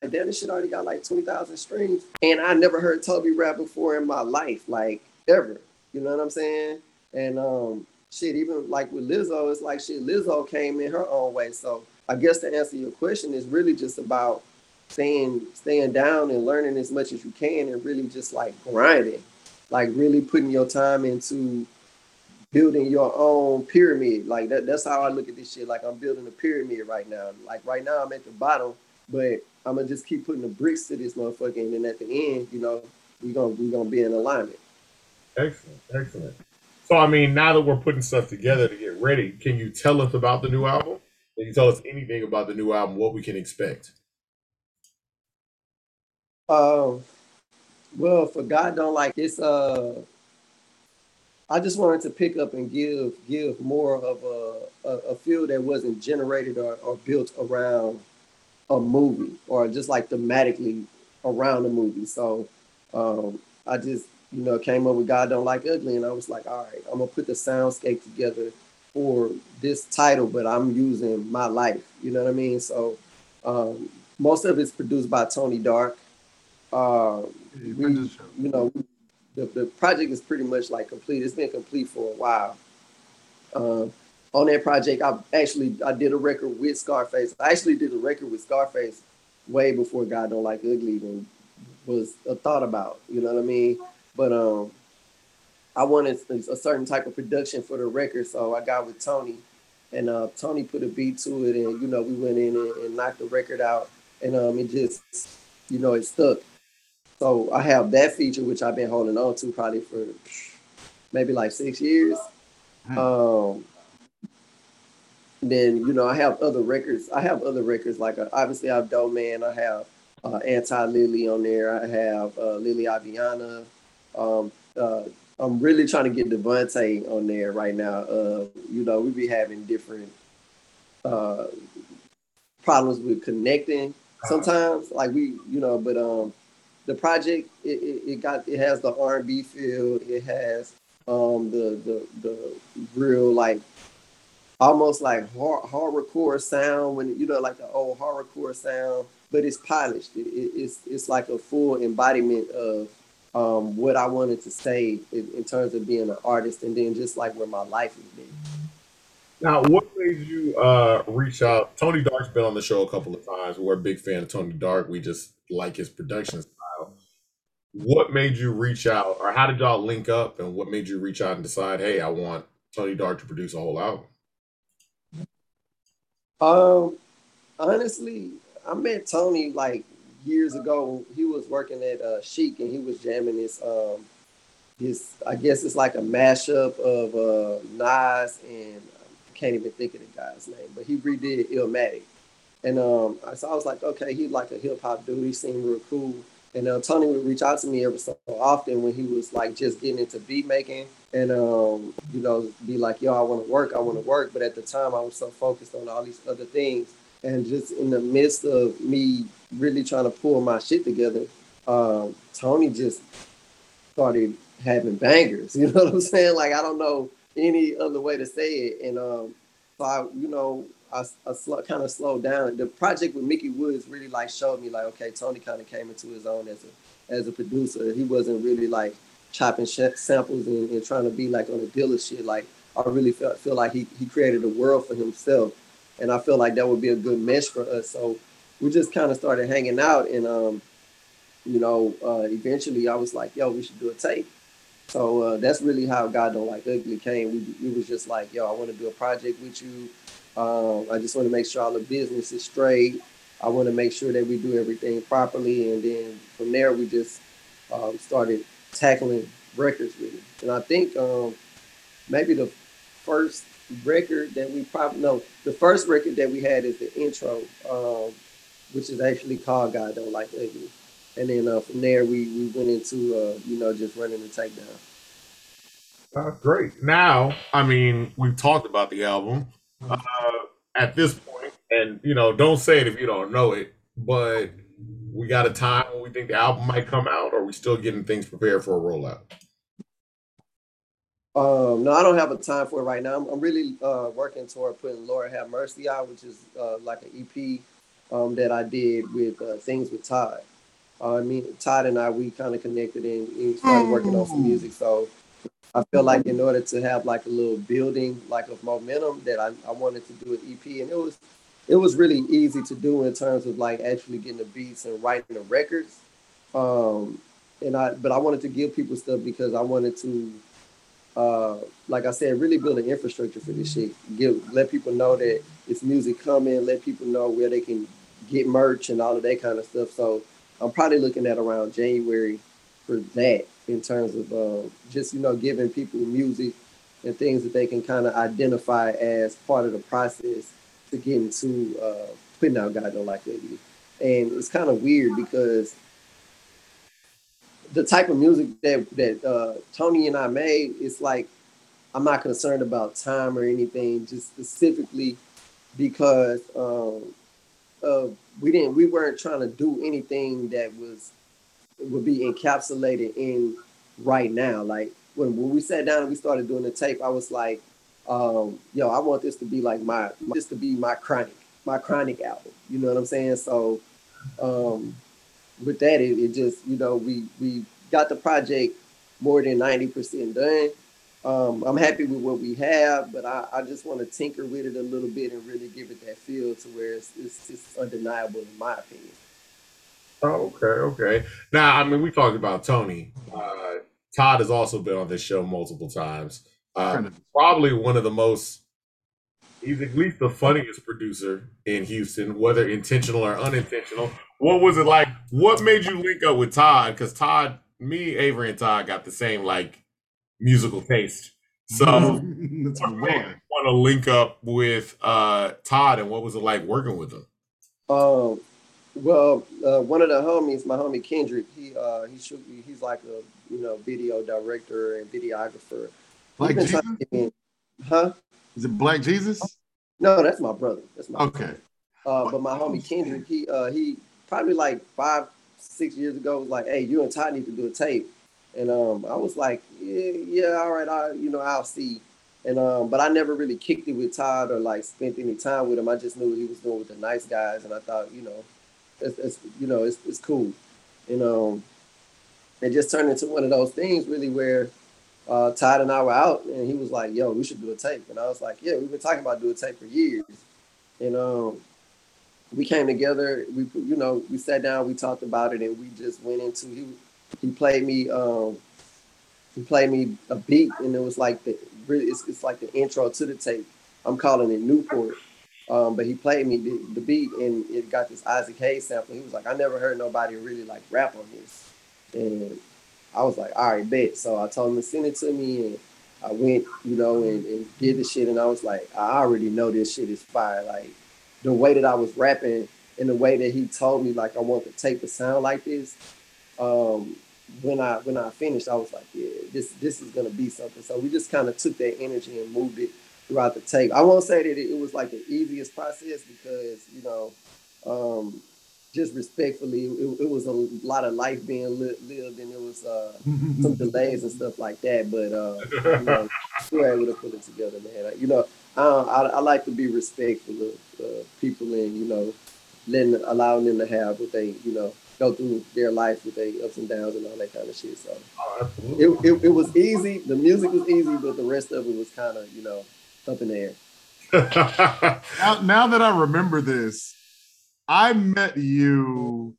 C: "Damn, this shit already got like twenty thousand streams," and I never heard Tobe rap before in my life, like ever. You know what I'm saying? And um, shit, even like with Lizzo, it's like shit. Lizzo came in her own way. So I guess to answer your question is really just about staying staying down and learning as much as you can, and really just like grinding, like really putting your time into building your own pyramid. Like that, that's how I look at this shit. Like I'm building a pyramid right now. Like right now I'm at the bottom, but I'm gonna just keep putting the bricks to this motherfucker, and then at the end, you know, we gonna we gonna be in alignment.
B: Excellent, excellent. So, I mean, now that we're putting stuff together to get ready, can you tell us about the new album? Can you tell us anything about the new album? What we can expect?
C: Um, well, for God don't like this. uh I just wanted to pick up and give give more of a, a, a feel that wasn't generated or, or built around a movie or just like thematically around a movie. So um, I just you know came up with God Don't Like Ugly and I was like, all right, I'm gonna put the soundscape together for this title, but I'm using my life. You know what I mean? So um, most of it's produced by Tony Dark. Uh, we, you know, the, the project is pretty much like complete. It's been complete for a while. Um, on that project, I actually I did a record with Scarface. I actually did a record with Scarface way before God Don't Like Ugly even was a thought about. You know what I mean? But um, I wanted a certain type of production for the record, so I got with Tony, and uh, Tony put a beat to it, and you know we went in and, and knocked the record out, and um, it just you know it stuck. So I have that feature, which I've been holding on to probably for maybe like six years. Um, then you know I have other records. I have other records like uh, obviously I have Dope Man. I have uh, Anti Lily on there. I have uh, Lily Aviana. Um, uh, I'm really trying to get Devontae on there right now. Uh, you know, we be having different uh, problems with connecting sometimes. Like we, you know, but um, the project it, it, it got it has the R&B feel. It has um the the the real like almost like hard, horrorcore sound when you know like the old horrorcore sound, but it's polished. It, it's it's like a full embodiment of um, what I wanted to say in, in, terms of being an artist, and then just like where my life has been.
B: Now, what made you uh, reach out? Tony Dark's been on the show a couple of times. We're a big fan of Tony Dark. We just like his production style. What made you reach out, or how did y'all link up, and what made you reach out and decide, hey, I want Tony Dark to produce a whole album?
C: Um, honestly, I met Tony like years ago. He was working at uh, Chic and he was jamming this um his I guess it's like a mashup of uh Nas and I can't even think of the guy's name, but he redid Illmatic. And um so I was like, okay, he's like a hip hop dude. He seemed real cool. And uh, Tony would reach out to me every so often when he was like just getting into beat making and um, you know, be like, yo, I want to work, I want to work. But at the time I was so focused on all these other things. And just in the midst of me really trying to pull my shit together, um, Tony just started having bangers. You know what I'm saying? Like I don't know any other way to say it. And um, so I, you know, I, I sl- kind of slowed down. The project with Mickey Woods really like showed me like, okay, Tony kind of came into his own as a as a producer. He wasn't really like chopping sh- samples and, and, trying to be like on a Dilla shit. Like I really felt feel like he he created a world for himself, and I feel like that would be a good mesh for us. So we just kind of started hanging out, and um, you know, uh, eventually I was like, yo, we should do a tape. So uh, that's really how God Don't Like Ugly came. We, we was just like, yo, I want to do a project with you. Um, I just want to make sure all the business is straight. I want to make sure that we do everything properly, and then from there we just um, started tackling records with it. And I think um, maybe the first record that we probably know, the first record that we had is the intro, um, which is actually called God Don't Like Ugly. And then uh, from there we we went into uh, you know just running the takedown.
B: Uh, great. Now, I mean, we've talked about the album uh, at this point, and you know, don't say it if you don't know it, but we got a time when we think the album might come out, or are we still getting things prepared for a rollout?
C: Um, no, I don't have a time for it right now. I'm, I'm really uh, working toward putting Lord Have Mercy out, which is uh, like an EP um, that I did with uh, Things with Todd. Uh, I mean, Todd and I, we kind of connected and, and started working on some mm. music. So I feel like in order to have like a little building, like of momentum, that I, I wanted to do an EP, and it was it was really easy to do in terms of like actually getting the beats and writing the records. Um, and I, but I wanted to give people stuff because I wanted to, uh, like I said, really build an infrastructure for this shit. Give, let people know that it's music coming. Let people know where they can get merch and all of that kind of stuff. So I'm probably looking at around January for that in terms of uh, just you know giving people music and things that they can kind of identify as part of the process to get into uh, putting out God Don't Like that. And it's kind of weird because the type of music that that uh, Tony and I made, it's like I'm not concerned about time or anything, just specifically because um, uh, we didn't we weren't trying to do anything that was would be encapsulated in right now. Like when, when we sat down and we started doing the tape, I was like, um, yo, I want this to be like my this to be my chronic, my chronic album. You know what I'm saying? So um, with that, it, it just you know we we got the project more than ninety percent done. Um, I'm happy with what we have, but I, I just want to tinker with it a little bit and really give it that feel to where it's, it's, it's undeniable in my opinion.
B: Oh, okay, okay. Now, I mean, we talked about Tony. Uh, Todd has also been on this show multiple times. Uh, probably one of the most, he's at least the funniest producer in Houston, whether intentional or unintentional. What was it like? What made you link up with Todd? Because Todd, me, Avery, and Todd got the same like musical taste. So That's want to link up with uh, Todd, and what was it like working with him?
C: Um, Well, uh, one of the homies, my homie Kendrick, he uh, he should be, he's like a you know video director and videographer.
A: Black Jesus?
C: In, huh?
A: Is it Black Jesus?
C: No, that's my brother. That's my
A: okay.
C: Uh, but my homie Kendrick, he uh, he probably like five six years ago was like, "Hey, you and Todd need to do a tape," and um, I was like, "Yeah, yeah, all right, I you know I'll see." And um, but I never really kicked it with Todd or like spent any time with him. I just knew he was doing with the nice guys, and I thought, you know, it's, it's you know, it's, it's cool. You know, it just turned into one of those things really where uh, Todd and I were out, and he was like, "Yo, we should do a tape," and I was like, "Yeah, we've been talking about doing a tape for years." And um, we came together. We you know we sat down, we talked about it, and we just went into he he played me um, he played me a beat, and it was like the it's, it's like the intro to the tape. I'm calling it Newport. Um, but he played me the, the, beat and it got this Isaac Hayes sample. He was like, I never heard nobody really like rap on this. And I was like, all right, bet. So I told him to send it to me and I went, you know, and, and did the shit. And I was like, I already know this shit is fire. Like the way that I was rapping and the way that he told me like I want the tape to sound like this. Um, when I when I finished, I was like, yeah, this this is gonna be something. So we just kind of took that energy and moved it throughout the tape. I won't say that it, was like the easiest process because you know, um, just respectfully, it, it, was a lot of life being li- lived, and it was uh, some delays and stuff like that. But uh, you know, we were able to put it together, man. You know, I, I, I like to be respectful of uh, people and you know, letting allowing them to have what they you know go through their life with their ups and downs and all that kind of shit. So oh, it, it, it, was easy. The music was easy, but the rest of it was kind of, you know, up in the air.
A: now, now that I remember this, I met you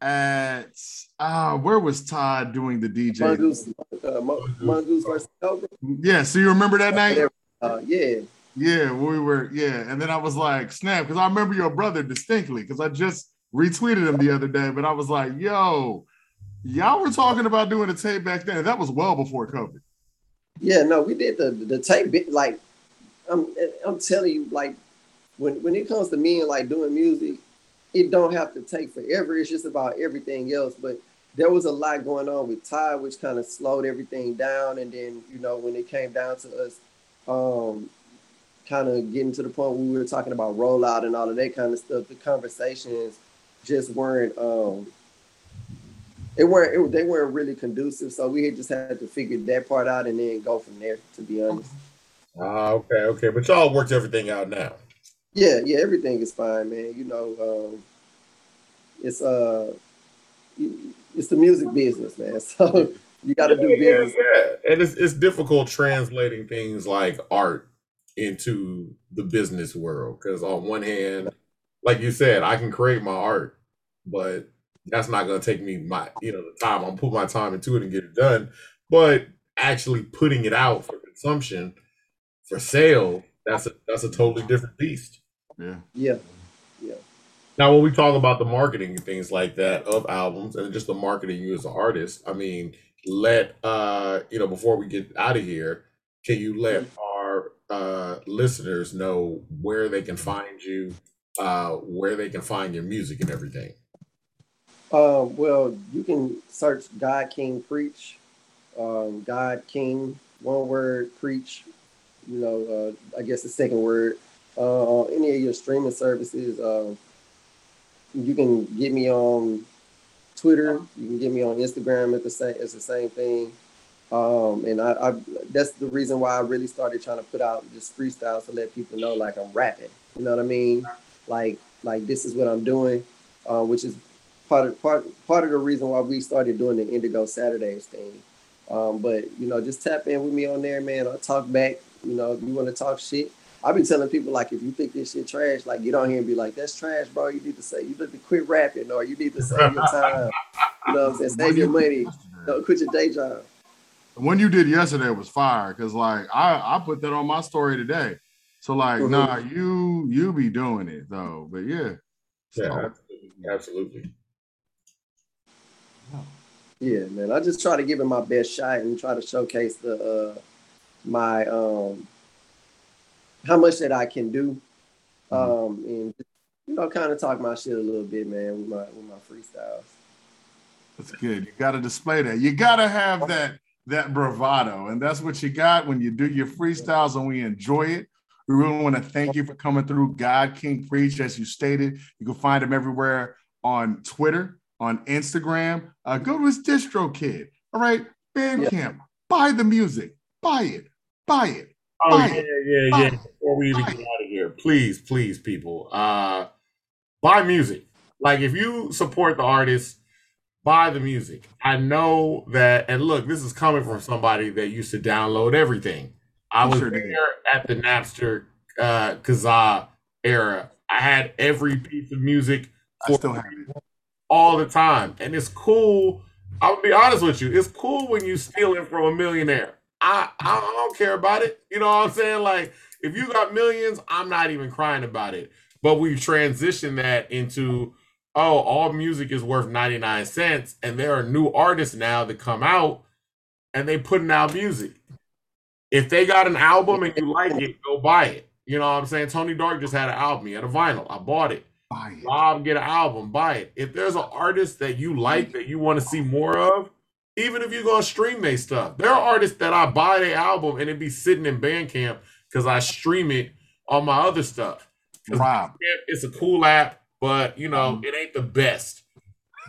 A: at uh where was Todd doing the DJ?
C: Mongoose, uh, Mongoose versus Cobra.
A: Yeah, so you remember that night?
C: Uh, yeah.
A: Yeah, we were, yeah. And then I was like, snap, because I remember your brother distinctly, because I just retweeted him the other day, but I was like, yo, y'all were talking about doing a tape back then. That was well before COVID.
C: Yeah, no, we did the the tape like I'm I'm telling you, like when when it comes to me and like doing music, it don't have to take forever. It's just about everything else. But there was a lot going on with Ty, which kind of slowed everything down. And then, you know, when it came down to us um kind of getting to the point where we were talking about rollout and all of that kind of stuff, the conversations just weren't um it weren't it, they weren't really conducive. So we just had to figure that part out and then go from there. To be honest.
B: Ah, okay, okay, but y'all worked everything out now.
C: Yeah, yeah, everything is fine, man. You know, um, it's uh, it's the music business, man. So you got to do business.
B: Yeah, yeah, and it's it's difficult translating things like art into the business world because on one hand, like you said, I can create my art but that's not going to take me my you know the time. I'll put my time into it and get it done. But actually putting it out for consumption, for sale, that's a that's a totally different beast.
A: Yeah.
C: Yeah. Yeah.
B: Now, when we talk about the marketing and things like that of albums and just the marketing you as an artist, I mean, let uh, you know, before we get out of here, can you let our uh listeners know where they can find you, uh, where they can find your music and everything?
C: Um, well, you can search God King Preach, um, God King, one word, preach, you know, uh, I guess the second word. Uh, any of your streaming services, uh, you can get me on Twitter. You can get me on Instagram at the same. It's the same thing. Um, and I, I, that's the reason why I really started trying to put out just freestyles to let people know like I'm rapping. You know what I mean? Like like this is what I'm doing, uh, which is part of part part of the reason why we started doing the Indigo Saturdays thing. Um, but you know, just tap in with me on there, man. I'll talk back. You know, if you want to talk shit, I've been telling people like, if you think this shit trash, like get on here and be like, that's trash, bro. You need to say, you need to quit rapping, or you need to save your time. You know, what I'm saying, save your money. Don't quit your day job.
A: The one you did yesterday was fire, cause like I I put that on my story today. So like, mm-hmm. nah, you you be doing it though. But yeah.
B: So. Yeah, absolutely.
C: Yeah, man. I just try to give it my best shot and try to showcase the uh my um how much that I can do. Mm-hmm. Um and you know, kind of talk my shit a little bit, man, with my with my freestyles.
A: That's good. You got to display that. You got to have that that bravado, and that's what you got when you do your freestyles, and we enjoy it. We really want to thank you for coming through. God King Preach, as you stated, you can find him everywhere on Twitter, on Instagram. Uh, go to his DistroKid. All right, Bandcamp. Yep. Buy the music. Buy it. Buy it.
B: Oh yeah, yeah, yeah. Before we even get out of here, please, please, people, uh, buy music. Like if you support the artist, buy the music. I know that, and look, this is coming from somebody that used to download everything. I was sure there at the Napster uh, Kazaa era. I had every piece of music all the time, and it's cool. I'll be honest with you. It's cool when you steal it from a millionaire. I I don't care about it. You know what I'm saying? Like if you got millions, I'm not even crying about it. But we've transitioned that into oh, all music is worth 99 cents, and there are new artists now that come out and they putting out music. If they got an album and you like it, go buy it. You know what I'm saying? Tony Dark just had an album. He had a vinyl. I bought it. Buy it. Bob get an album. Buy it. If there's an artist that you like that you want to see more of, even if you're gonna stream their stuff, there are artists that I buy their album and it be sitting in Bandcamp because I stream it on my other stuff. Wow. It's a cool app, but you know, mm. it ain't the best.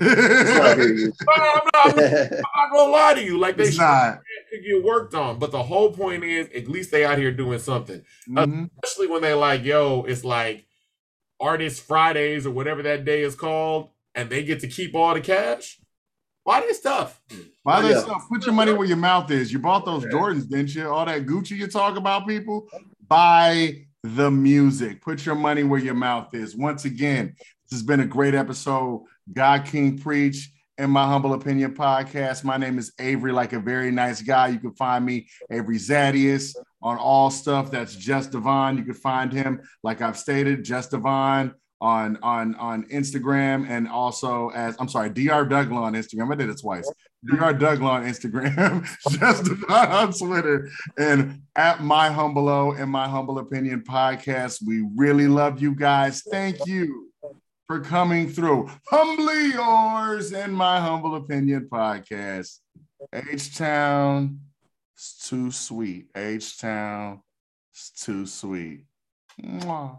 B: no, I'm, not, I'm, not, I'm, not, gonna lie to you. Like they should get worked on, but the whole point is at least they out here doing something. Mm-hmm. Especially when they like, yo, it's like Artist Fridays or whatever that day is called, and they get to keep all the cash. Buy this stuff.
A: Buy oh, this yeah. stuff. Put your money where your mouth is. You bought those Jordans, didn't you? All that Gucci you talk about, people. Buy the music. Put your money where your mouth is. Once again, this has been a great episode. God King Preach in my humble opinion podcast. My name is Avery, like a very nice guy. You can find me Avery Zadius on all stuff. That's Just Devon. You can find him, like I've stated, Just Devon on on on Instagram and also as I'm sorry, Dr. Douglas on Instagram. I did it twice. Dr. Douglas on Instagram, just on Twitter, and at my humble o and my humble opinion podcast. We really love you guys. Thank you for coming through. Humbly yours and my humble opinion podcast. H Town, it's too sweet. H Town, it's too sweet. Mwah.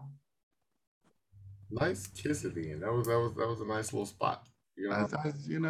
B: Nice kiss at the end. That was that was that was a nice little spot. You know, I, I,
A: you know.